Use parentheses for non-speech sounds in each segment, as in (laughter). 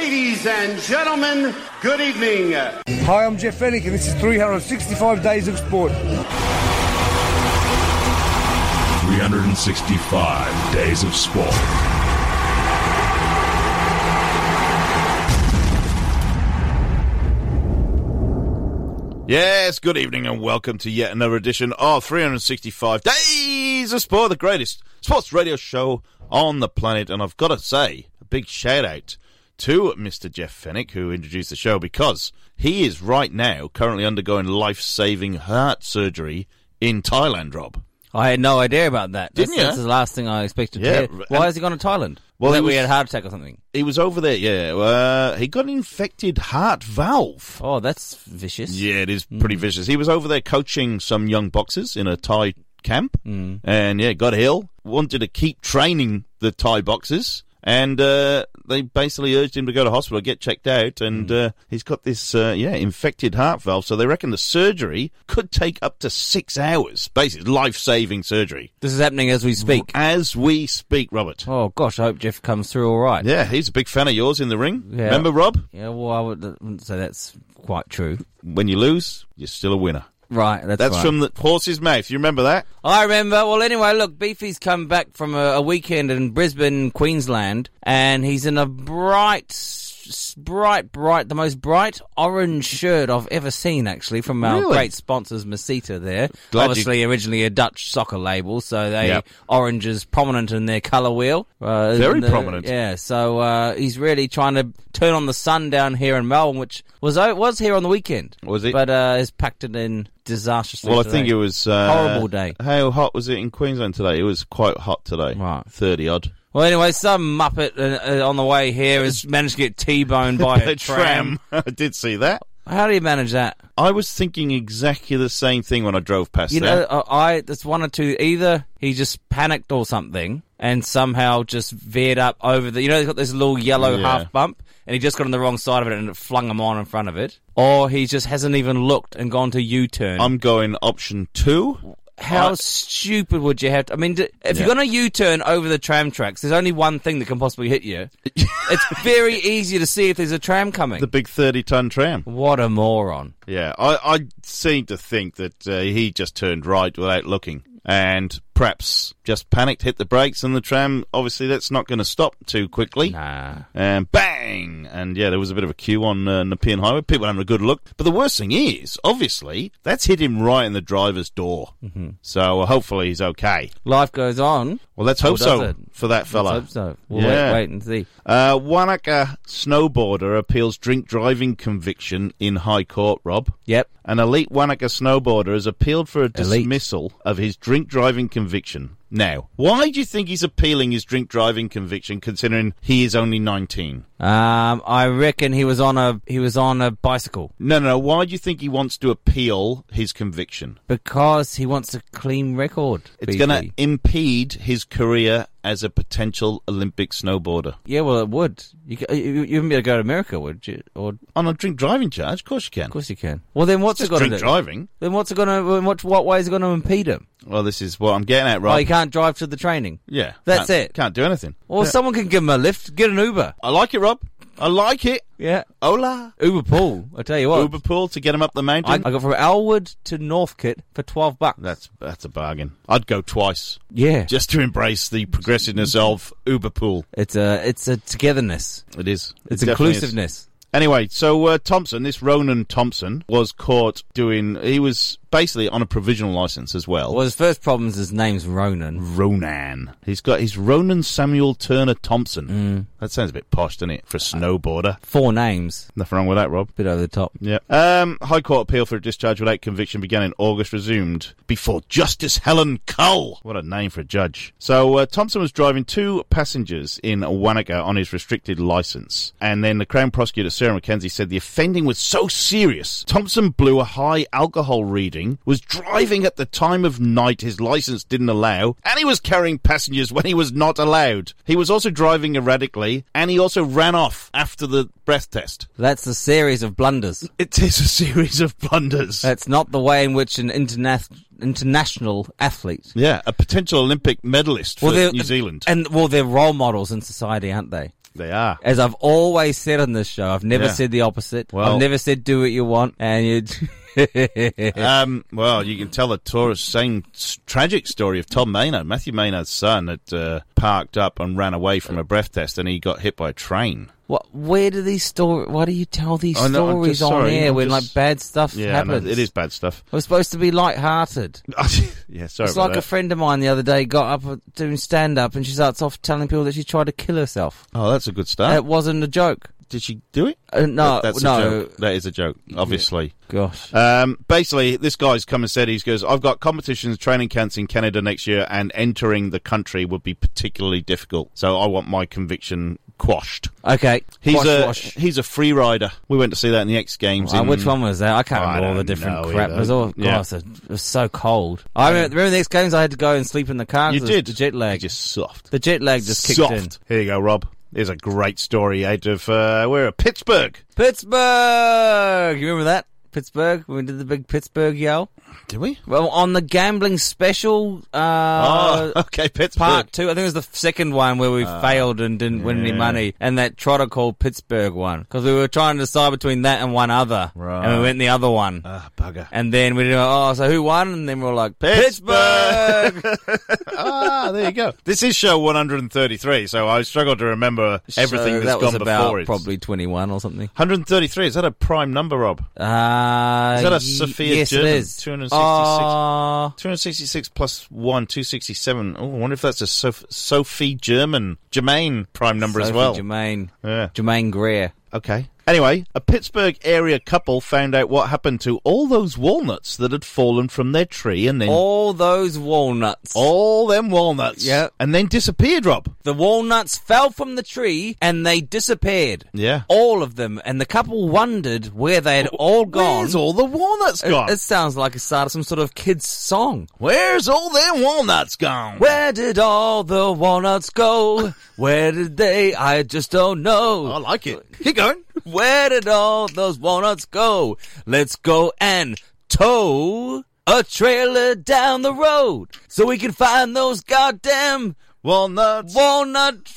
Ladies and gentlemen, good evening. Hi, I'm Jeff Fennick, and this is 365 Days of Sport. 365 Days of Sport. Yes, good evening and welcome to yet another edition of 365 Days of Sport, the greatest sports radio show on the planet. And I've got to say, a big shout out to Mr. Jeff Fennick, who introduced the show, because he is right now currently undergoing life saving heart surgery in Thailand, Rob. I had no idea about that. Didn't that's, you? That's the last thing I expected Yeah, to hear. Why has he gone to Thailand? Well, he we had a heart attack or something. He was over there, yeah. Uh, he got an infected heart valve. Oh, that's vicious. Yeah, it is pretty vicious. He was over there coaching some young boxers in a Thai camp, Mm. and yeah, got ill. Wanted to keep training the Thai boxers, and uh, they basically urged him to go to hospital, get checked out, and Mm. uh, he's got this uh, yeah infected heart valve. So they reckon the surgery could take up to six hours. Basically, life saving surgery This is happening as we speak. as we speak, Robert. Oh gosh, I hope Jeff comes through all right. Yeah, he's a big fan of yours in the ring. Yeah. Remember, Rob? Yeah, well, I would- wouldn't say that's quite true. When you lose, you're still a winner. Right, that's, That's right. from the horse's mouth. You remember that? I remember. Well, anyway, look, Beefy's come back from a, a weekend in Brisbane, Queensland, and he's in a bright, bright, bright, the most bright orange shirt I've ever seen, actually, from our Really? great sponsors, Masita. There, Glad you- obviously, originally a Dutch soccer label, so they Yep. orange is prominent in their colour wheel. Uh, Very uh, prominent. Yeah, so uh, he's really trying to turn on the sun down here in Melbourne, which was was here on the weekend. Was it? But uh, has packed it in disastrously. Well, I think it was uh, Horrible day. How hot was it in Queensland today? It was quite hot today. Right. thirty odd. Well, anyway, some muppet uh, uh, on the way here has (laughs) managed to get T-boned by a tram. (laughs) I did see that. How do you manage that? I was thinking exactly the same thing when I drove past You there. know, uh, I there's one or two. Either he just panicked or something, and somehow just veered up over the. You know, he's got this little yellow Yeah. half bump, and he just got on the wrong side of it and it flung him on in front of it. Or he just hasn't even looked and gone to U-turn. I'm going option two. How I- stupid would you have to? I mean, if Yeah. you're going to U-turn over the tram tracks, there's only one thing that can possibly hit you. (laughs) it's very easy to see if there's a tram coming. the big thirty-ton tram. What a moron! Yeah, I, I seem to think that uh, he just turned right without looking, and perhaps just panicked, hit the brakes, and the tram. Obviously, that's not going to stop too quickly. Nah. and bang! And yeah, there was a bit of a queue on uh, Nepean Highway. People having a good look. But the worst thing is, obviously, that's hit him right in the driver's door. Mm-hmm. So uh, hopefully he's okay. Life goes on. Well, let's hope so it? for that fella. Let's hope so. We'll Yeah. wait, wait and see. Uh, Wanaka snowboarder appeals drink driving conviction in High Court, Rob. Yep. An elite Wanaka snowboarder has appealed for a Elite. dismissal of his drink driving conviction. Now, why do you think he's appealing his drink driving conviction considering he is only 19? Um, I reckon he was on a he was on a bicycle No, no, no. why do you think he wants to appeal his conviction? because he wants a clean record. It's going to impede his career as a potential Olympic snowboarder. Yeah, well, it would. You, you, you wouldn't be able to go to America, would you? Or of On a drink driving charge, of course you can. Of course you can. Well, then what's Just it going drink to do? driving. Then what's it going to? What what way is it going to impede him? Well, this is what I'm getting at, Oh, Rob. he can't drive to the training. yeah. That's can't- it. Can't do anything. Or someone can give him a lift. Get an Uber. I like it. I like it. Yeah. Hola. Uber pool. I tell you what. Uber pool to get him up the mountain. I got from Elwood to Northcote for twelve bucks. that's that's a bargain. I'd go twice yeah. just to embrace the progressiveness of Uber pool. It's a it's a togetherness. It is. It's It definitely is. inclusiveness. Anyway, so uh, Thompson, this Ronan Thompson, was caught doing. He was basically on a provisional license as well. Well, his first problem is his name's Ronan. Ronan. He's got his Ronan Samuel Turner Thompson. Mm. That sounds a bit posh, doesn't it, for a snowboarder? Four names. Nothing wrong with that, Rob. Bit over the top. Yeah. Um, High Court appeal for a discharge without conviction began in August, resumed before Justice Helen Cull. What a name for a judge. So, uh, Thompson was driving two passengers in Wanaka on his restricted license. And then the Crown Prosecutor, Sarah McKenzie, said the offending was so serious. Thompson blew a high alcohol reading, was driving at the time of night his license didn't allow, and he was carrying passengers when he was not allowed. He was also driving erratically, and he also ran off after the breath test. That's a series of blunders. It is a series of blunders. That's not the way in which an interna- international athlete. yeah, a potential Olympic medalist for they're- New Zealand. And well, they're role models in society, aren't they? They are. As I've always said on this show, I've never Yeah. said the opposite. Well- I've never said do what you want, and you. (laughs) (laughs) Um, well, you can tell the tourist same tragic story of Tom Maynard, Matthew Maynard's son, that uh, parked up and ran away from a breath test, and he got hit by a train. what? Where do these stories? Why do you tell these know, I'm stories just on sorry, air I'm when just- like bad stuff Yeah, no, happens? it is bad stuff. We're supposed to be light-hearted. (laughs) yeah, sorry It's like that. a friend of mine the other day got up uh, doing stand-up, and she starts off telling people that she tried to kill herself. oh, that's a good start. It wasn't a joke. Did she do it? Uh, no, That- that's no. a joke. That is a joke, obviously. Gosh. Um, basically, this guy's come and said he goes, I've got competitions, training camps in Canada next year, and entering the country would be particularly difficult. So I want my conviction quashed. Okay. He's wash, a wash. he's a free rider. We went to see that in the X Games. In- which one was that? I can't I remember all the different crap. either. It was all, Yeah. gosh, it was so cold. I remember, remember the next games I had to go and sleep in the car. You did. The jet lag. Just soft. the jet lag just kicked in. Here you go, Rob. Here's a great story out of uh, we're Pittsburgh. Pittsburgh! You remember that? Pittsburgh? We did the big Pittsburgh yell? Did we? Well, on the gambling special, uh, oh, (laughs) okay, Pittsburgh. part two. I think it was the second one where we failed and didn't win any money, and that Trotter called Pittsburgh one because we were trying to decide between that and one other, Right. and we went the other one. Ah, bugger. And then we did, oh, so who won? And then we were like, Pittsburgh! Pittsburgh! (laughs) ah, there you go. This is show 133, so I struggle to remember everything So that's that was gone about before it. probably 21 or something. 133, is that a prime number, Rob? Uh, Is that a Sophia yes, German? it is. 266. Uh, 266 plus 1, 267. Oh, I wonder if that's a Soph- Sophie German, Germain prime number as well. Jermaine. Yeah. Germaine Greer. Okay. Anyway, a Pittsburgh area couple found out what happened to all those walnuts that had fallen from their tree and then All those walnuts. all them walnuts. Yeah. And then disappeared, Rob. The walnuts fell from the tree and they disappeared. Yeah. All of them. And the couple wondered where they had all gone. Where's all the walnuts It- gone? It, sounds like a start of some sort of kid's song. Where's all them walnuts gone? Where did all the walnuts go? (laughs) Where did they? I just don't know. I like it. Keep going. Where did all those walnuts go? Let's go and tow a trailer down the road so we can find those goddamn Walnuts. walnut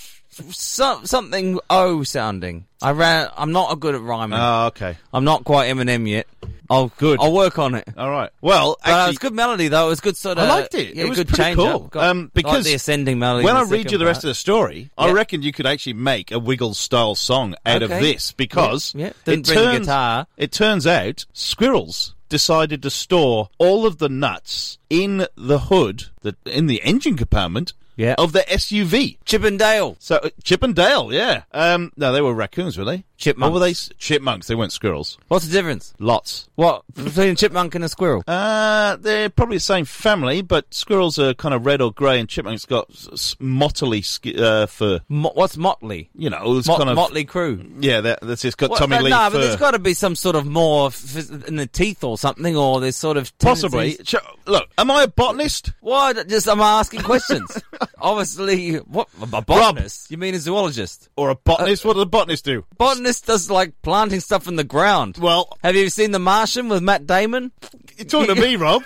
some, something O sounding. I ran. I'm not a good at rhyming. Oh, okay. I'm not quite Eminem yet. I'll Good. I'll work on it. All right. Well, But uh, actually, it's good melody though. It was good sort of. I liked it. Yeah, It was good pretty change cool. Got- Um, like because the ascending melody. when I read you the rest of the story, I Yeah. reckon you could actually make a Wiggles style song out of this because Yeah, yeah. It turns guitar. it turns out squirrels decided to store all of the nuts in the hood, the, in the engine compartment Yeah. of the SUV. Chippendale. So uh, Chip and Dale, yeah. Um, no, they were raccoons, were they? Chipmunks. What were they? Chipmunks. They weren't squirrels. What's the difference? Lots. What between a chipmunk and a squirrel? Uh, they're probably the same family, but squirrels are kind of red or grey, and chipmunks got s- mottily sk- uh, fur. Mo- what's motley? You know, it's Mot- kind of motley crew. yeah. That, that's it's got What- Tommy Lee no, fur. but there's got to be some sort of more f- in the teeth or something, or there's sort of Possibly. Ch- Look, am I a botanist? What? Just I'm asking questions. (laughs) Obviously, what a botanist? You mean a zoologist? Or a botanist? what does a botanist do? Botanist does like planting stuff in the ground. Well, Have you seen The Martian with Matt Damon? you're talking to me, (laughs) Rob.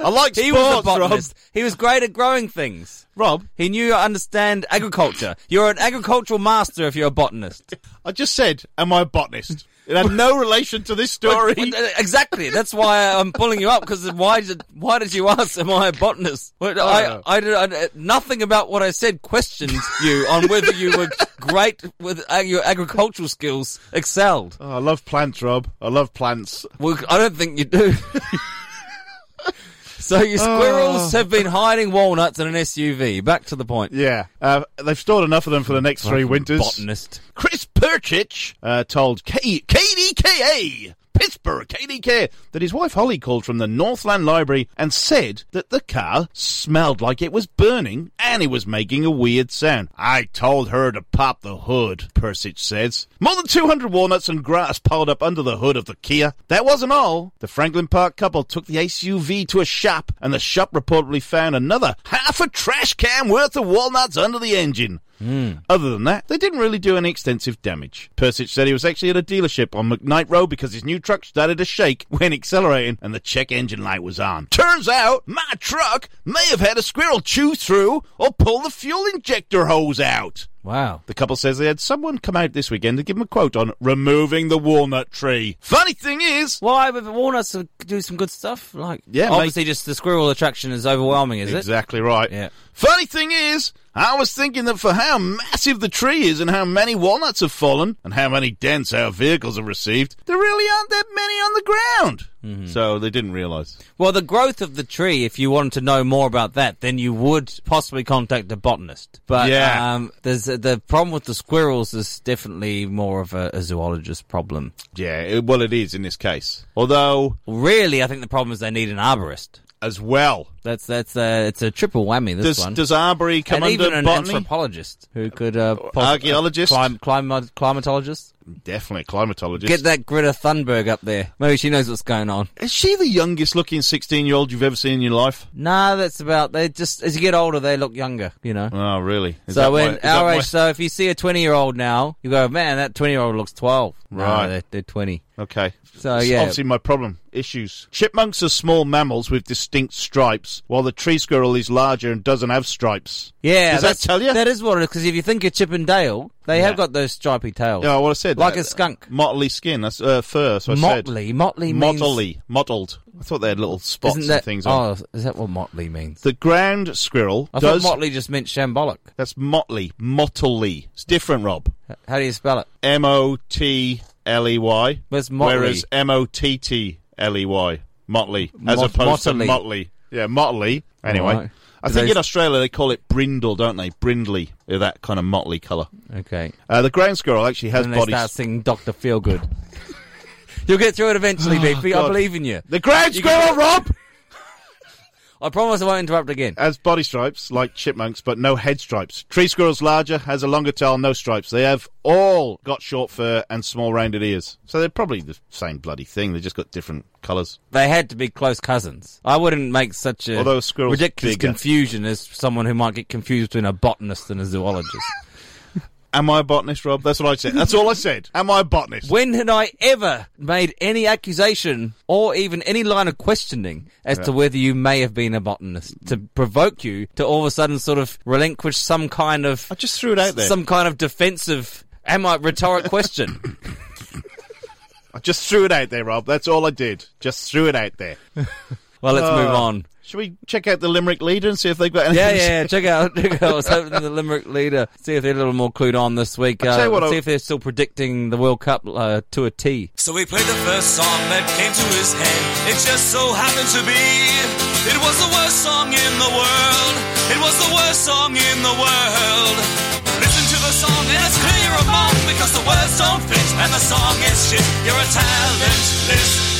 I like He sports, was a botanist. He was great at growing things. Rob. Rob, He knew to understand agriculture. You're an agricultural master if you're a botanist. (laughs) I just said, am I a botanist? It had no relation to this story. Well, uh, Exactly. That's why I'm pulling you up because why did why did you ask? Am I a botanist? Well, I, know. I, did, I, nothing about what I said questioned you on whether you were great with ag- your agricultural skills, excelled. Oh, I love plants, Rob. I love plants. Well, I don't think you do. (laughs) so your squirrels have been hiding walnuts in an SUV. Back to the point. Yeah, uh, they've stored enough of them for the next three winters. Botanist. Chris Perchich uh, told K- KDKA, Pittsburgh KDK, that his wife Holly called from the Northland Library and said that the car smelled like it was burning and it was making a weird sound. I told her to pop the hood, Persich says. More than 200 walnuts and grass piled up under the hood of the Kia. That wasn't all. The Franklin Park couple took the SUV to a shop and the shop reportedly found another half a trash can worth of walnuts under the engine. Hmm. Other than that, they didn't really do any extensive damage. Persich said he was actually at a dealership on McKnight Road because his new truck started to shake (laughs) when accelerating and the check engine light was on. Turns out, my truck may have had a squirrel chew through or pull the fuel injector hose out. Wow. The couple says they had someone come out this weekend to give them a quote on removing the walnut tree. Funny thing is, Why? The walnuts to do some good stuff. Like, Yeah, obviously, just the squirrel attraction is overwhelming, is it? exactly right. Yeah. Funny thing is, I was thinking that for how massive the tree is and how many walnuts have fallen and how many dents our vehicles have received, there really aren't that many on the ground. Mm-hmm. So they didn't realise. Well, the growth of the tree, if you wanted to know more about that, then you would possibly contact a botanist. But Yeah. um, there's the problem with the squirrels is definitely more of a, a zoologist problem. Yeah, it, well, it is in this case. Although, Really, I think the problem is they need an arborist. as well, That's that's uh, it's a triple whammy. This does one. does Arbery come and under even an botany? anthropologist who could uh, pos- Archaeologist? clim- clim- climatologist. Definitely climatologist. Get that Greta Thunberg up there. Maybe she knows what's going on. Is she the youngest looking 16 year old you've ever seen in your life? Nah, that's about. They just as you get older, they look younger. You know. Oh, really? Is so when why- is that our age, so if you see a twenty-year-old now, you go, man, that twenty-year-old looks twelve. No, Right. they're, they're twenty. Okay. So, yeah. Obviously, my problem. Issues. Chipmunks are small mammals with distinct stripes, while the tree squirrel is larger and doesn't have stripes. Yeah, Does that tell you? That is what it is. Because if you think of Chip and Dale, they Yeah. have got those stripy tails. Yeah, what I said. Like uh, a skunk. Motley skin. That's uh, fur. So I motley, motley, said. means, Motley. Mottled. I thought they had little spots Isn't that, and things on. Oh, is that what motley means? The ground squirrel I does. thought motley just meant shambolic. that's motley. Motley. It's different, Rob. How do you spell it? M O T L E Y. Where's motley? Whereas M O T T L E Y. Motley. As Mot- opposed motley. to motley. Yeah, motley. Anyway. I Do think they- in Australia they call it brindle, don't they? Brindley. That kind of motley colour. Okay. Uh, the ground squirrel actually has And they body. start singing Doctor Feelgood. (laughs) You'll get through it eventually, Beefy. I God. believe in you. The ground squirrel, Rob! I promise I won't interrupt again. has body stripes like chipmunks, but no head stripes. Tree squirrel's larger, has a longer tail, no stripes. They have all got short fur and small rounded ears. So they're probably the same bloody thing. They just got different colours. They had to be close cousins. I wouldn't make such a Although a ridiculous bigger. confusion as someone who might get confused between a botanist and a zoologist. Am I a botanist, Rob? That's what I said. That's all I said. (laughs) Am I a botanist? when had I ever made any accusation or even any line of questioning as to whether you may have been a botanist to provoke you to all of a sudden sort of relinquish some kind of I just threw it out there. some kind of defensive am I rhetoric question? (laughs) I just threw it out there, Rob. That's all I did. Just threw it out there. (laughs) Well, let's move Uh, on. Should we check out the Limerick leader and see if they've got anything? Yeah, yeah, yeah. Check out, (laughs) (laughs) check out what's happening the Limerick leader. See if they're a little more clued on this week. I'll tell you Uh, what, see I'll- if they're still predicting the World Cup uh, to a T. So he played the first song that came to his head. It just so happened to be. It was the worst song in the world. It was the worst song in the world. Listen to the song and it's clear you're wrong because the words don't fit and the song is shit. You're a talentless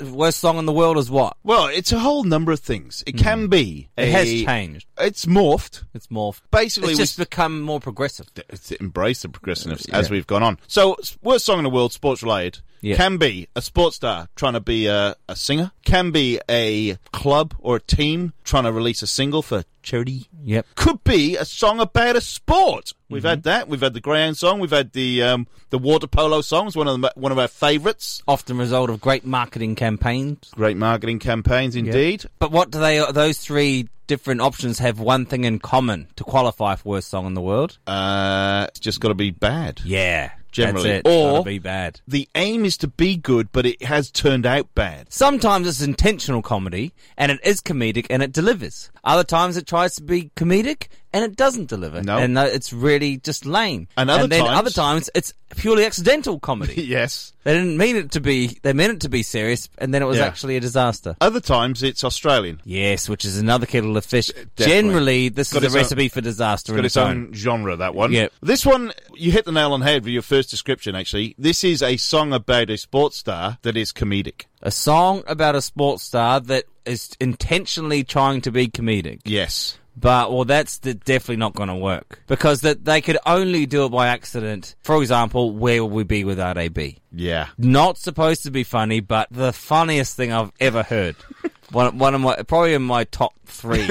Worst song in the world is what? Well, it's a whole number of things. It can be. Hmm. It a- has changed. It's morphed. It's morphed. Basically, it's we- just become more progressive. it's embraced the progressiveness Yeah. as we've gone on. So, s- worst song in the world, sports related, Yeah. can be a sports star trying to be a, a singer, can be a club or a team trying to release a single for charity. Yep. Could be a song about a sport. We've Mm-hmm. had that. We've had the greyhound song. We've had the um, the water polo songs. One of them, one of our favourites. Often result of great marketing campaigns. Great marketing campaigns indeed. But what do they? Those three different options have one thing in common to qualify for worst song in the world. Uh, it's just got to be bad. Yeah, Generally. that's it. Or- be bad. The aim is to be good, but it has turned out bad. Sometimes it's intentional comedy and it is comedic and it delivers. Other times it tries to be comedic and it doesn't deliver. No. and uh, it's really just lame. And other then times- other times it's purely accidental comedy. (laughs) yes. They didn't mean it to be. They meant it to be serious, and then it was Yeah. actually a disaster. Other times it's Australian. Yes, which is another kettle of fish. Definitely. Generally, this Got is its a own- recipe for disaster got in its own genre, that one. Yep. This one, you hit the nail on the head with your first description, actually. This is a song about a sports star that is comedic. A song about a sports star that is intentionally trying to be comedic. Yes. But well, that's the, definitely not going to work because that they could only do it by accident. For example, where would we be without AB? Yeah. Not supposed to be funny, but the funniest thing I've ever heard. (laughs) one, one of my probably in my top three.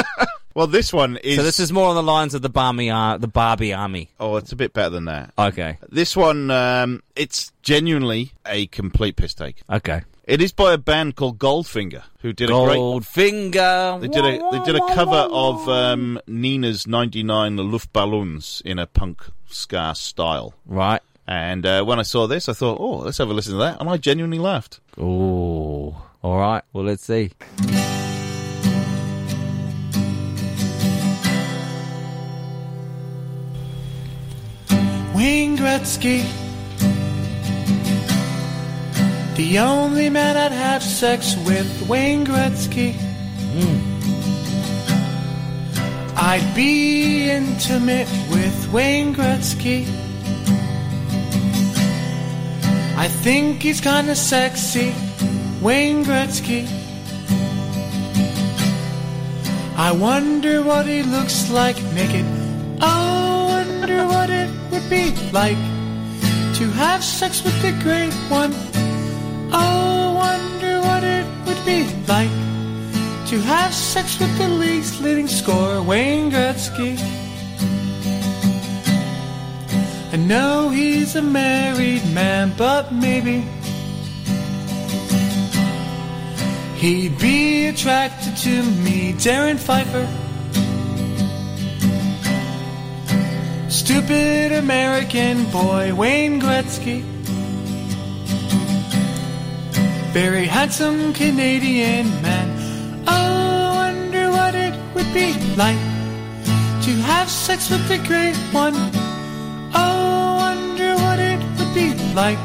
(laughs) Well, this one is. so this is more on the lines of the Barbie, uh, the Barbie Army. Oh, it's a bit better than that. Okay, This one, um, it's genuinely a complete piss take. okay. It is by a band called Goldfinger, who did a great. Goldfinger. They did a they did a cover of um, Nena's '99 Luftballons in a punk ska style. Right. And uh, when I saw this, I thought, oh, let's have a listen to that, and I genuinely laughed. Oh. All right. Well, let's see. Gretzky. The only man I'd have sex with, Wayne Gretzky. Hmm. I'd be intimate with Wayne Gretzky. I think he's kinda sexy, Wayne Gretzky. I wonder what he looks like naked. I wonder what it would be like to have sex with the great one. I wonder what it would be like to have sex with the least leading scorer, Wayne Gretzky. I know he's a married man, but maybe he'd be attracted to me, Darren Pfeiffer. Stupid American boy, Wayne Gretzky. Very handsome Canadian man. I wonder what it would be like to have sex with the great one. I wonder what it would be like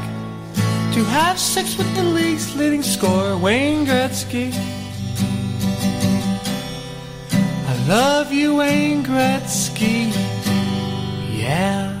to have sex with the least leading scorer, Wayne Gretzky. I love you, Wayne Gretzky. Yeah.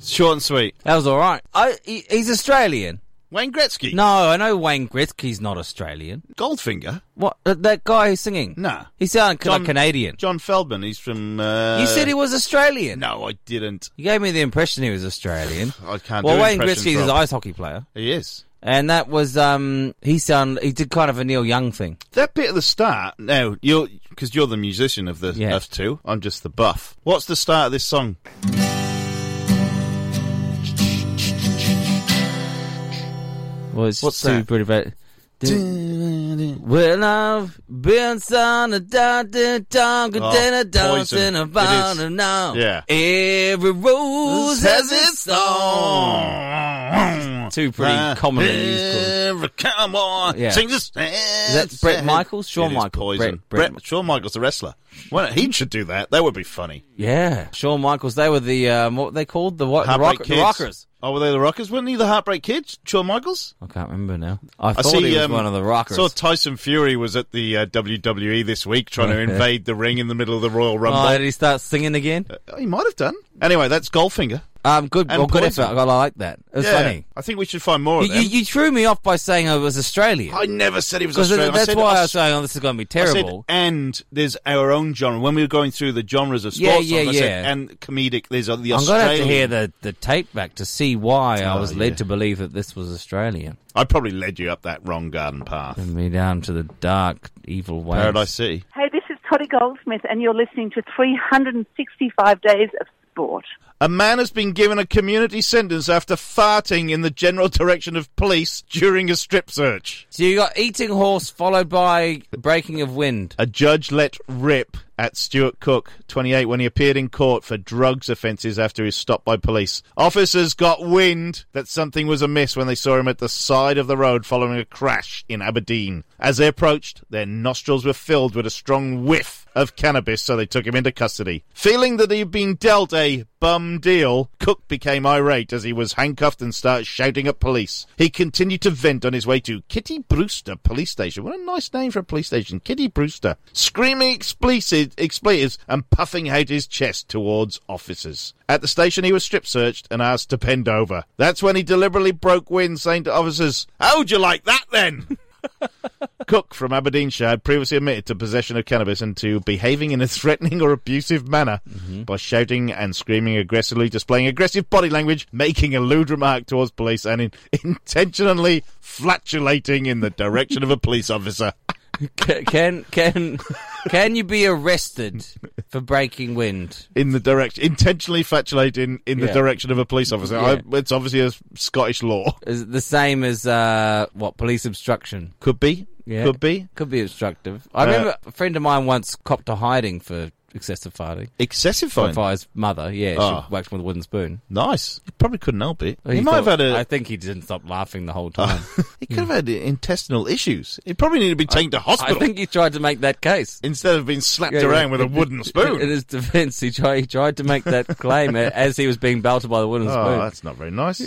Short and sweet. That was all right. I, he, he's Australian. Wayne Gretzky. No, I know Wayne Gretzky's not Australian. Goldfinger. What? That, that guy who's singing? Nah. He sounded John- like Canadian. John Feldmann. He's from. Uh, you said he was Australian. No, I didn't. You gave me the impression he was Australian. (sighs) I can't. well, do Wayne impressions, Gretzky's an Rob. ice hockey player, He is. and that was um he sound he did kind of a Neil Young thing. That bit at the start. Now you're because you're the musician of the Yeah. of two. I'm just the buff. What's the start of this song? Was What's too that? pretty bad. Well, I've been son of da da da da oh, da da Poison. da It da is. now. Yeah. Every rose has its Two pretty commonly used chords. Come on, Yeah. sing this. Is that Bret Michaels? Shawn Michaels. Poison. Brett- Brett- Brett, Shawn Michaels, the wrestler. Well, he should do that. That would be funny. Yeah, Shawn Michaels. They were the um, what were they called the what? The, Heartbreak rock, the. Rockers. Oh, were they the Rockers? Weren't he the Heartbreak Kids? Shawn Michaels? I can't remember now. I I thought see. he was um, one of the Rockers. Saw Tyson Fury was at the uh, WWE this week trying to (laughs) invade the ring in the middle of the Royal Rumble. oh, did he start singing again? Uh, he might have done. Anyway, that's Goldfinger. Um, good. Well, good effort. I like that. It was Yeah, funny. I think we should find more You, of you, them. you threw me off by saying I was Australian. I never said he was Because Australian. that's I why I was saying, "Oh, this is going to be I said, terrible." and there's our own genre. When we were going through the genres of Yeah, sports, yeah, songs, I said, yeah. and comedic, there's uh, the I'm going to have to hear the, the tape back to see why I Oh, was led yeah. to believe that this was Australian. I probably led you up that wrong garden path. And me down to the dark, evil ways. Paradise City. Hey, this is Toddy Goldsmith, and you're listening to 365 Days of Sport. A man has been given a community sentence after farting in the general (laughs) direction of police during a strip search. So you got eating horse followed by breaking of wind. A judge let rip at Stuart Cook, 28, when he appeared in court for drugs offences after he was stopped by police. Officers got wind that something was amiss when they saw him at the side of the road following a crash in Aberdeen. As they approached, their nostrils were filled with a strong whiff of cannabis, so they took him into custody. Feeling that he'd been dealt a bum deal, Cook became irate as he was handcuffed and started shouting at police. He continued to vent on his way to Kittybrewster Police Station. What a nice name for a police station, Kittybrewster. Screaming expletives, and puffing out his chest towards officers. At the station, he was strip searched and asked to bend over. That's when he deliberately broke wind, saying to officers, How'd you like that then? (laughs) Cook from Aberdeenshire had previously admitted to possession of cannabis and to behaving in a (laughs) threatening or abusive manner by shouting and screaming aggressively, displaying aggressive body language, making a lewd remark towards police, and in- (laughs) intentionally flatulating in the direction of a police officer. (laughs) Can can can you be arrested for breaking wind? in the direction, intentionally flatulating in the Yeah. direction of a police officer. Yeah. I, it's obviously a Scottish law. Is the same as uh, what police obstruction? Could be. Yeah. Could be. Could be obstructive. I Uh, remember a friend of mine once copped a hiding for excessive farting. Excessive fine. By his mother, yeah, she whacked him with a wooden spoon. Nice. You probably couldn't help it. He, He might have had a. I think he didn't stop laughing the whole (laughs) time. he could have had intestinal issues. He probably needed to be taken to hospital. I hospital think he tried to make that case. instead of being slapped Yeah, around yeah. with a wooden (laughs) spoon. In his defence, he tried, he tried to make that claim (laughs) as he was being belted by the wooden spoon. Oh, spoon. that's not very nice.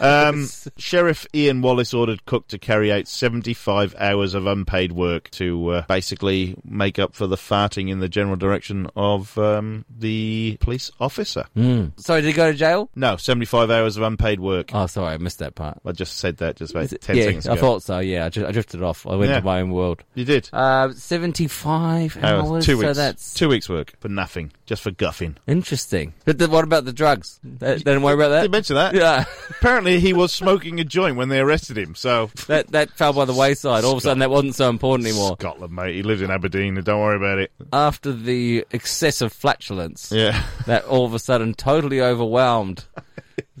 Um, (laughs) Sheriff Ian Wallace ordered Cook to carry out 75 hours of unpaid work to uh, basically make up for the farting in the general direction of um, the police officer. Sorry, did he go to jail? No, 75 hours of unpaid work. Oh, sorry, I missed that part. I just said that just about Is it- 10 yeah, seconds ago. I thought so. Yeah, I, dri- I drifted off. I went Yeah. to my own world. you did. Uh, seventy-five hours. Hours, two So weeks. that's Two weeks' work for nothing, just for guffing. interesting. But the, what about the drugs? They, they didn't worry about that. Did you that. mention that? Yeah, Apparently, he was smoking a joint when they arrested him. So that that fell by the wayside. All of a sudden, that wasn't so important anymore. Scotland, mate. He lives in Aberdeen. Don't worry about it. After the excessive flatulence, Yeah. that all of a sudden totally overwhelmed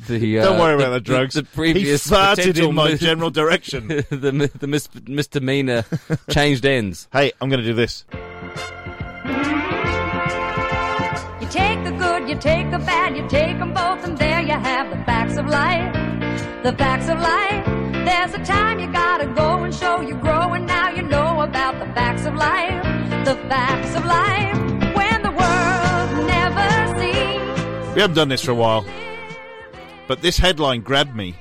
the. Uh, (laughs) Don't worry about the, the drugs. The, the previous he farted in my mis- general direction. (laughs) the the mis- misdemeanor (laughs) changed ends. hey, I'm going to do this. You take the bad, you take them both, and there you have the facts of life. The facts of life. There's a time you gotta go and show you grow, and now you know about the facts of life. The facts of life. When the world never sees. We haven't done this for a while, but this headline grabbed me.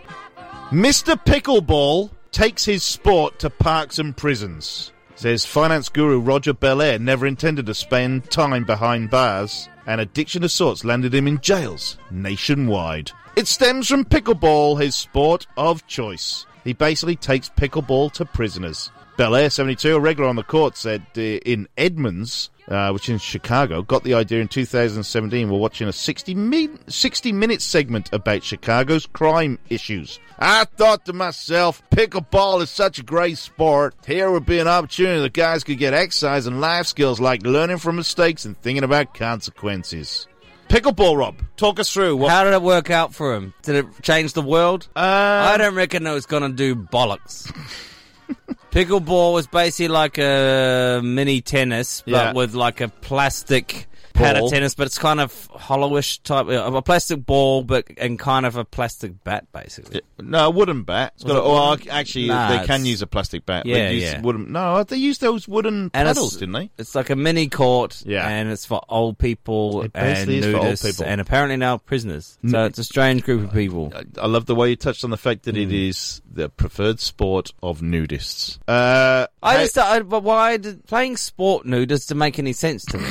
Mr. Pickleball takes his sport to parks and prisons. Says finance guru Roger Belair never intended to spend time behind bars, and addiction of sorts landed him in jails nationwide. It stems from pickleball, his sport of choice. He basically takes pickleball to prisoners. Belair, 72, a regular on the court, said uh, in Edmonds, uh, which is in Chicago, got the idea in 2017 while watching a 60, min- 60 minute segment about Chicago's crime issues. I thought to myself, pickleball is such a great sport. Here would be an opportunity that guys could get exercise and life skills like learning from mistakes and thinking about consequences. Pickleball, Rob, talk us through what. How did it work out for him? Did it change the world? Uh, I don't reckon it was going to do bollocks. (laughs) (laughs) Pickleball was basically like a mini tennis, but Yeah. with like a plastic pad of tennis, but it's kind of hollowish type of a plastic ball, but and kind of a plastic bat, basically. No, a wooden bat. It's got a, wooden? actually, Nah, they can it's- use a plastic bat. Yeah, they use yeah. Wooden, no, they use those wooden And it's- paddles, didn't they? It's like a mini court, Yeah. and it's for old people It and basically is for old nudists, people. and apparently now prisoners. So it's a strange group of people. I, I love the way you touched on the fact that it is the preferred sport of nudists. Uh, I just, I, but why did playing sport nude doesn't make any sense to me?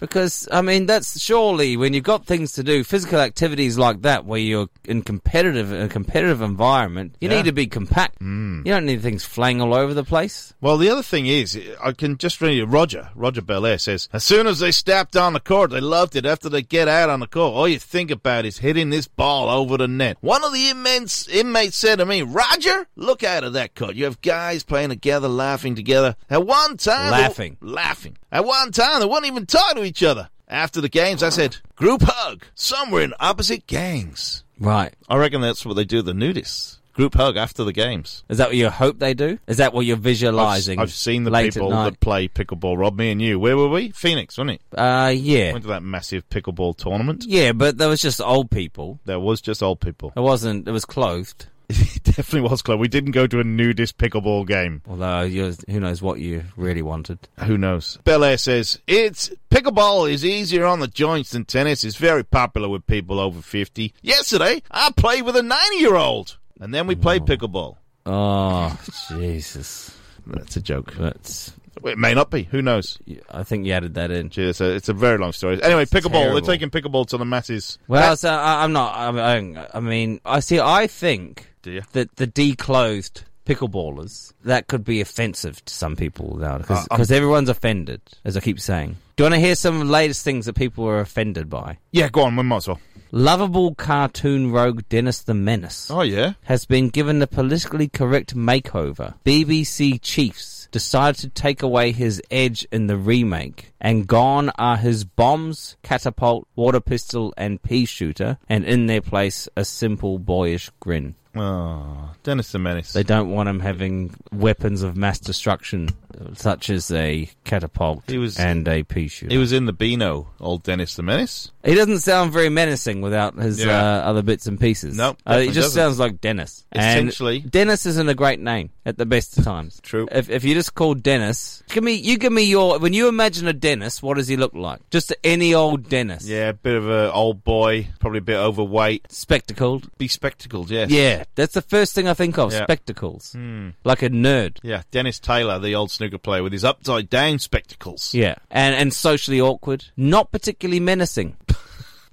Because I mean, that's surely when you've got things to do, physical activities like that, where you're in competitive a competitive environment, you Yeah. need to be compact. Mm. You don't need things flying all over the place. Well, the other thing is, I can just read it. Roger, Roger Belair says, as soon as they stepped on the court, they loved it. After they get out on the court, all you think about is hitting this ball over the net. One of the inmates, inmates said to me, Roger, look out of that court. You have guys playing together, laughing together. At one time, Laughing. laughing. At one time, they wouldn't even talk to each other. After the games, I said, group hug. Some were in opposite gangs. Right. I reckon that's what they do, the nudists. Group hug after the games. Is that what you hope they do? Is that what you're I've, visualizing? I've seen the people that play pickleball. Rob, me and you. Where were we? Phoenix, wasn't it? Uh, yeah, Went to that massive pickleball tournament. yeah, but there was just old people. There was just old people. It wasn't. It was clothed. (laughs) it definitely was close. We didn't go to a nudist pickleball game. Although you who knows what you really wanted. Who knows? Belair says it's pickleball is easier on the joints than tennis. It's very popular with people over fifty. Yesterday, I played with a ninety-year-old, and then we played oh. pickleball. Oh, (laughs) Jesus. That's a joke. That's. It may not be. Who knows? I think you added that in. It's a, it's a very long story. Anyway, pickleball. terrible. They're taking pickleball to the masses. Well, so I, I'm not. I, I, I mean, I see. I think Do you? that the declothed pickleballers that could be offensive to some people now because Uh, everyone's offended, as I keep saying. Do you want to hear some of the latest things that people are offended by? Yeah, go on. We might as well. Lovable cartoon rogue Dennis the Menace Oh yeah. has been given the politically correct makeover. BBC chiefs decided to take away his edge in the remake, and gone are his bombs, catapult, water pistol, and pea shooter, and in their place a simple boyish grin. Oh, Dennis the Menace. They don't want him having weapons of mass destruction, such as a catapult He was- and a pea shooter. he was in the Beano, old Dennis the Menace. He doesn't sound very menacing without his Yeah. uh, other bits and pieces. Nope, uh, he just doesn't. sounds like Dennis. And Essentially- Dennis isn't a great name at the best of times. True. If, if you just call Dennis, give me you give me your when you imagine a Dennis, what does he look like? Just any old Dennis. Yeah, a bit of a old boy, probably a bit overweight, Spectacled. be spectacled. Yes. Yeah, that's the first thing I think of. Yeah. Spectacles. Like a nerd. Yeah, Dennis Taylor, the old snooker player with his upside down spectacles. Yeah, and and socially awkward, not particularly menacing. (laughs)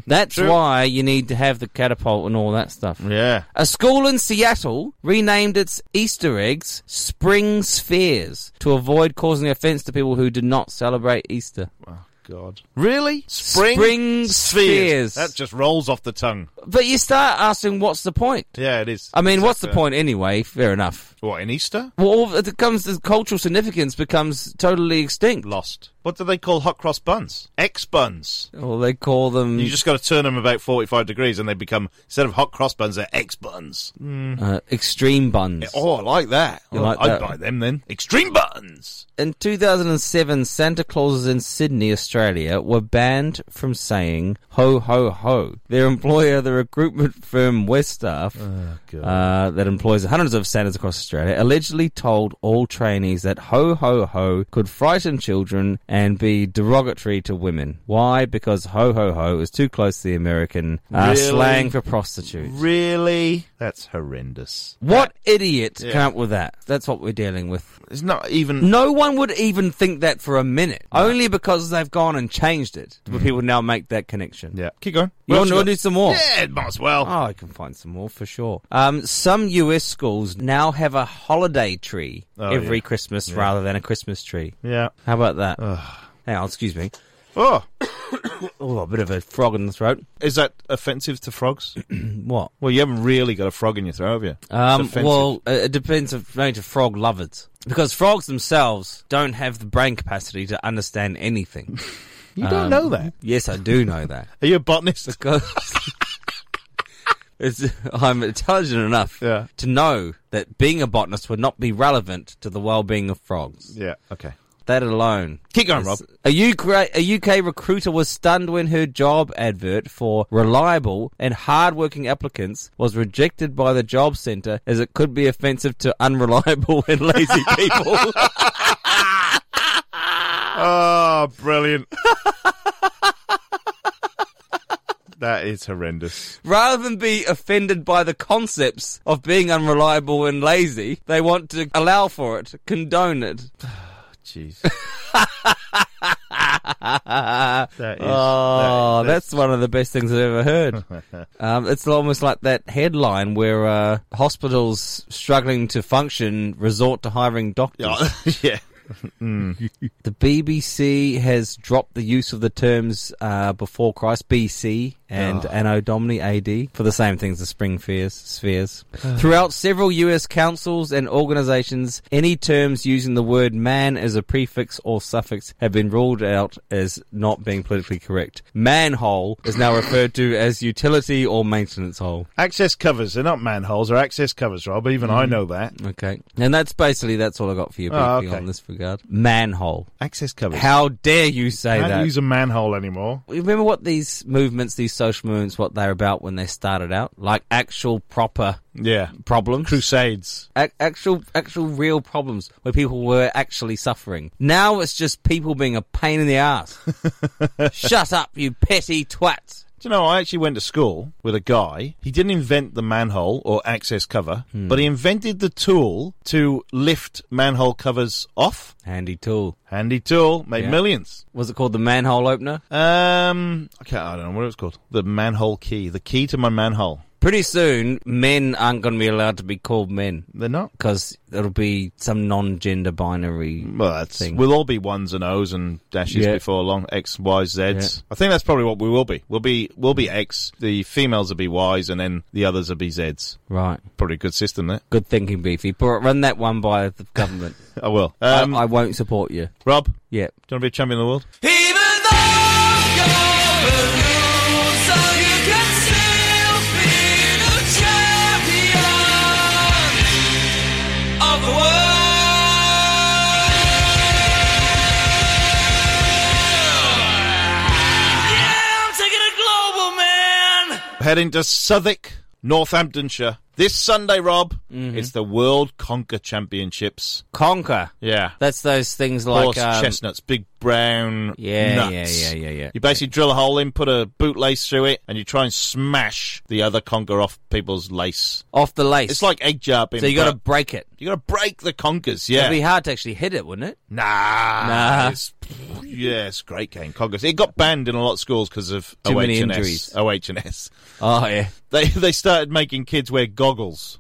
That's True. why you need to have the catapult and all that stuff. Yeah. A school in Seattle renamed its Easter eggs Spring Spheres to avoid causing offense to people who did not celebrate Easter. God. Really? Spring, Spring spheres. That just rolls off the tongue. But you start asking, what's the point? Yeah, it is. I mean, what's the point anyway? Fair enough. What, in Easter? Well, all it comes the cultural significance becomes totally extinct. Lost. What do they call hot cross buns? X buns. Or they call them You just got to turn them about 45 degrees and they become, instead of hot cross buns, they're X buns. uh, extreme buns. Oh, I like that. You Oh, like I'd that? buy them then. Extreme buns. In 2007, Santa Clauses in Sydney, Australia, were banned from saying "ho ho ho." Their employer, the recruitment firm Weststaff, uh, that employs hundreds of Santas across Australia, allegedly told all trainees that "ho ho ho" could frighten children and be derogatory to women. Why? Because "ho ho ho" is too close to the American uh, Really? slang for prostitute. Really? That's horrendous. What idiot Yeah. came up with that? That's what we're dealing with. It's not even. No one would even think that for a minute. Only because they've gone and changed it. Do people now make that connection? Yeah. Keep going. You What want to do some more? Yeah, might as well. Oh, I can find some more for sure. Um, some US schools now have a holiday tree Oh, every yeah. Christmas rather than a Christmas tree. Yeah. How about that? Hang on, excuse me. Oh, (coughs) Oh, a bit of a frog in the throat. is that offensive to frogs? (coughs) What? well, you haven't really got a frog in your throat, have you? Um, well, uh, it depends if maybe to frog lovers. Because frogs themselves don't have the brain capacity to understand anything. (laughs) you don't know um, that. yes, I do know that. (laughs) Are you a botanist? Because (laughs) it's, I'm intelligent enough Yeah. to know that being a botanist would not be relevant to the well-being of frogs. yeah. Okay. That alone. Keep going, Rob. A UK, a UK recruiter was stunned when her job advert for reliable and hard-working applicants was rejected by the job centre as it could be offensive to unreliable (laughs) and lazy people. Oh, brilliant. that is horrendous. Rather than be offended by the concepts of being unreliable and lazy, they want to allow for it, condone it. (sighs) Jeez. (laughs) that is. Oh, that- that's one of the best things I've ever heard. (laughs) um, it's almost like that headline where uh, hospitals struggling to function resort to hiring doctors. (laughs) yeah. Mm. The BBC has dropped the use of the terms uh, before Christ, BC, and ah. Anno Domini AD for the same things as the spring spheres. spheres. Throughout several US councils and organizations, any terms using the word man as a prefix or suffix have been ruled out as not being politically correct. Manhole is now referred to as utility or maintenance hole. Access covers. They're not manholes. They're access covers, Rob. Even I mm. know that. Okay. And that's basically, that's all I got for you, Oh, okay. on this regard. Manhole. Access covers. How dare you say Can't that? use a manhole anymore. Remember what these movements, these social movements, what they're about when they started out? Like actual proper Yeah. problems? Crusades. Ac- actual, actual real problems where people were actually suffering. Now it's just people being a pain in the ass. (laughs) Shut up, you petty twats. Do you know, I actually went to school with a guy. He didn't invent the manhole or access cover, but he invented the tool to lift manhole covers off. Handy tool. Handy tool, made Yeah. millions. Was it called the manhole opener? Um, I can't, I don't know what it was called. The manhole key, the key to my manhole. Pretty soon, men aren't going to be allowed to be called men They're not. because it'll be some non-gender binary. Well, that's thing. we'll all be ones and O's and dashes Yeah. before long. X, Y, Z's. Yeah. I think that's probably what we will be. We'll be we'll be X. The females will be Y's, and then the others will be Z's. Right. Probably a good system there. Good thinking, Beefy. But run that one by the government. (laughs) I will. Um, I, I won't support you. Rob, Yeah. do Yep. you want to be a champion of the world? Even Heading to Southwick, Northamptonshire. This Sunday, Rob, Mm-hmm. it's the World Conker Championships. Conker. Yeah. That's those things like Horse um, chestnuts, big brown Yeah, nuts. yeah, yeah, yeah, yeah. You basically drill a hole in, put a bootlace through it, and you try and smash the other conker off people's lace. off the lace. It's like egg jumping. so you got to break it. you got to break the conkers. Yeah. It'd be hard to actually hit it, wouldn't it? Nah. Nah. It's, yeah, it's great game. Conkers. It got banned in a lot of schools because of Too OH many injuries. S. OH and S. Oh yeah. They they started making kids wear goggles.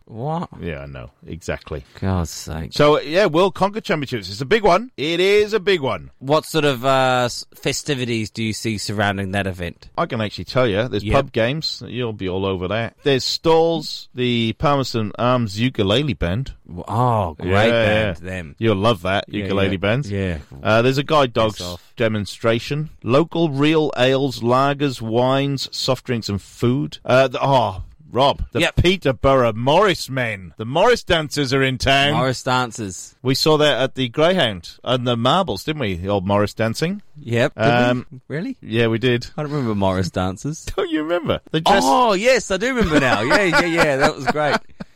What? Yeah, I know exactly. God's sake. So yeah, World Conker Championships. It's a big one. It is a big one. What sort of uh, festivities do you see surrounding that event? I can actually tell you, there's Yep. pub games. You'll be all over that. There's stalls. The Palmerston Arms Ukulele Band. Oh, great Yeah, band. yeah. Them. You'll love that ukulele yeah. bands. Yeah. Uh, there's a guide dogs off. demonstration. Local real ales, lagers, wines, soft drinks, and food. Uh, the, oh, Rob, the Yep. Peterborough Morris men. The Morris dancers are in town. Morris dancers. We saw that at the Greyhound and the Marbles, didn't we? The old Morris dancing. Yep. Um, really? Yeah, we did. I don't remember Morris dancers. (laughs) Don't you remember? Oh yes, I do remember now. Yeah, yeah, yeah. That was great. (laughs)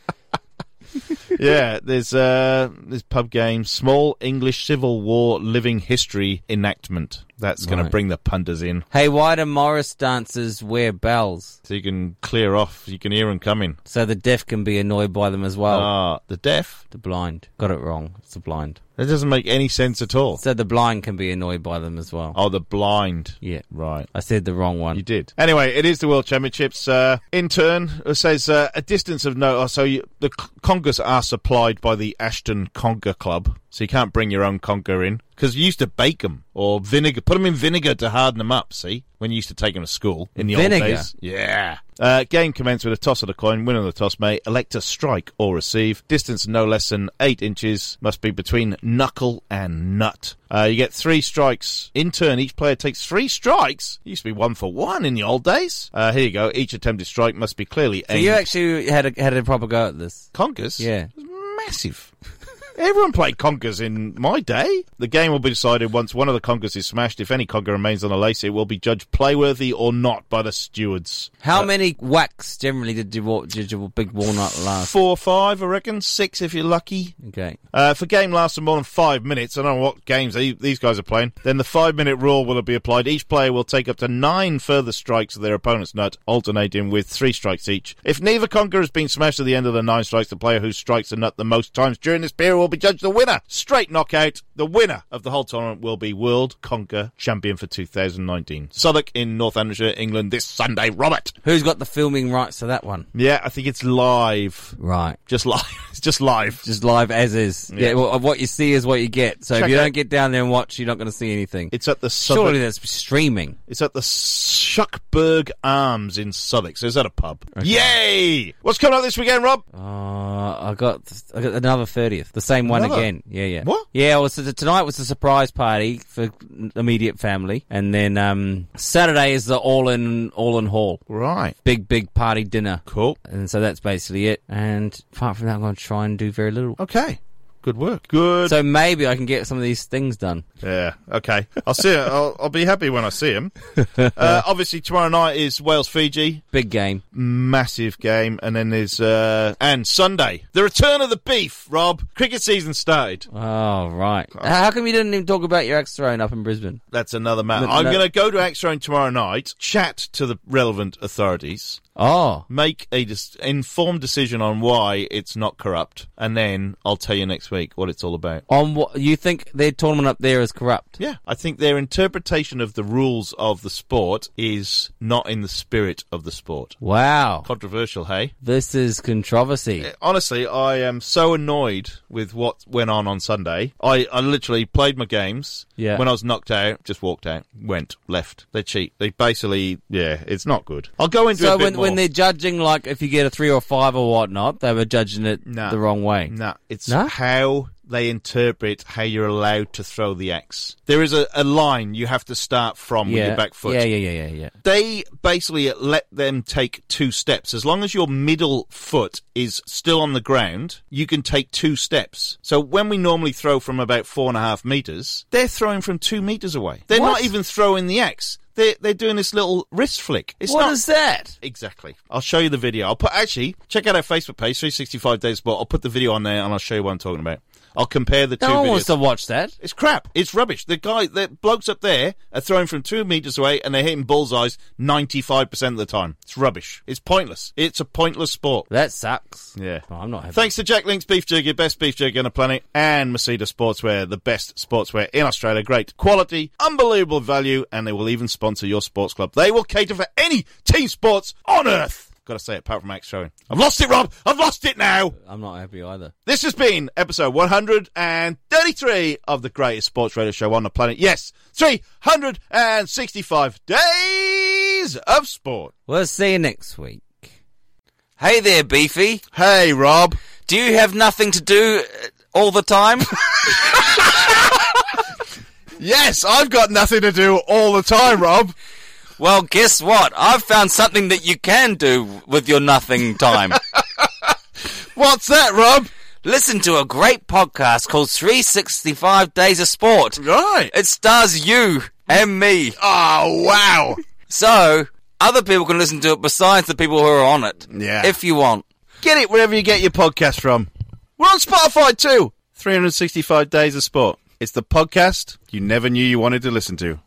(laughs) yeah, there's uh, there's pub games, small English Civil War living history enactment. That's going Right. to bring the punters in, Hey, why do Morris dancers wear bells so you can clear off. You can hear them coming. so the deaf can be annoyed by them as well? Ah, the deaf. the blind. Got it wrong. It's the blind. That doesn't make any sense at all. So the blind can be annoyed by them as well. Oh, the blind. Yeah. Right. I said the wrong one. You did. Anyway, it is the World Championships. Uh, in turn, it says uh, a distance of no. Oh, so you, the c- conkers are supplied by the Ashton Conker Club, so you can't bring your own conker in because you used to bake them or vinegar, put them in vinegar to harden them up. See, when you used to take them to school in the Vinegar? old days. Yeah. Uh, game commenced with a toss of the coin. Winner of the toss may elect to strike or receive. Distance no less than eight inches must be between knuckle and nut. Uh, you get three strikes in turn. Each player takes three strikes. It used to be one for one in the old days. Uh, here you go. Each attempted strike must be clearly so you actually had a, had a proper go at this. Conkers? Yeah. It was massive. (laughs) Everyone played conkers in my day. The game will be decided once one of the conkers is smashed. If any conker remains on the lace, it will be judged playworthy or not by the stewards. How many whacks generally did you wa- did your big walnut last? Four or five, I reckon. Six if you're lucky. Okay. Uh, if a game lasts more than five minutes, I don't know what games they, these guys are playing, then the five minute rule will be applied. Each player will take up to nine further strikes of their opponent's nut, alternating with three strikes each. If neither conker has been smashed at the end of the nine strikes, the player who strikes the nut the most times during this period will be judged the winner. Straight knockout. The winner of the whole tournament will be World Conker Champion for 2019. Southwick in Northamptonshire, England, this Sunday. Robert. Who's got the filming rights to that one? Yeah, I think it's live. Right. Just live. (laughs) It's just live. Just live as is. Yeah. Yeah. well, what you see is what you get. So Check if you don't get down there and watch, you're not going to see anything. It's at the Southwick. Surely that's streaming. It's at the Shuckburgh Arms in Southwick. So is that a pub? Yay! What's coming up this weekend, Rob? Uh, I got I got another thirtieth, the same one Another? again. Yeah, yeah. What? Yeah. Well, so tonight was the surprise party for immediate family, and then um, Saturday is the all in all in hall, Right. big big party dinner, Cool. and so that's basically it. And apart from that, I'm going to try and do very little. Okay. Good work. Good. So maybe I can get some of these things done. yeah. Okay. I'll see. I'll, I'll be happy when I see him. (laughs) uh, obviously, tomorrow night is Wales Fiji. Big game. Massive game, and then there's uh, and Sunday the return of the beef. Rob, cricket season started. Oh right. How come you didn't even talk about your ex throne up in Brisbane? That's another matter. No, I'm no. going to go to Extra tomorrow night, chat to the relevant authorities, Oh. Make a dis- informed decision on why it's not corrupt, and then I'll tell you next week what it's all about. On what you think their tournament up there is corrupt? Yeah, I think their interpretation of the rules of the sport is not in the spirit of the sport. Wow. Controversial, hey? This is controversy. Eh, honestly, I am so annoyed with what went on on Sunday. I, I literally played my games. Yeah. When I was knocked out, just walked out, went, left. They cheat. They basically, yeah, it's not good. I'll go into So a bit when more. When they're judging, like if you get a three or five or whatnot, they were judging it Nah. the wrong way. Nah, it's No? how they interpret how you're allowed to throw the axe. There is a, a line you have to start from with your back foot. Yeah, yeah, yeah, yeah, yeah. They basically let them take two steps. As long as your middle foot is still on the ground, you can take two steps. So when we normally throw from about four and a half meters, they're throwing from two meters away. They're What? not even throwing the axe. They're, they're doing this little wrist flick. It's What not, is that? Exactly. I'll show you the video. I'll put actually check out our Facebook page, 365 Days Sport. I'll put the video on there and I'll show you what I'm talking about. I'll compare the two No one videos. wants to watch that. It's crap. It's rubbish. The guy, the blokes up there are throwing from two meters away and they're hitting bullseyes 95% of the time. It's rubbish. It's pointless. It's a pointless sport. That sucks. Yeah. Oh, I'm not happy. Thanks to Jack Link's Beef Jerky, best beef jerky on the planet, and Masita Sportswear, the best sportswear in Australia. Great quality, unbelievable value, and they will even sponsor your sports club. They will cater for any team sports on earth. Got to say it, apart from Max showing. I've lost it, Rob. I've lost it now. I'm not happy either. This has been episode 133 of the greatest sports radio show on the planet. Yes, 365 days of sport. We'll see you next week. Hey there, Beefy. Hey, Rob. Do you have nothing to do uh, all the time? (laughs) (laughs) Yes, I've got nothing to do all the time, Rob. Well, guess what? I've found something that you can do with your nothing time. (laughs) What's that, Rob? Listen to a great podcast called 365 Days of Sport. Right. It stars you and me. Oh, wow. So, other people can listen to it besides the people who are on it. Yeah. If you want. Get it wherever you get your podcast from. We're on Spotify too. 365 Days of Sport. It's the podcast you never knew you wanted to listen to.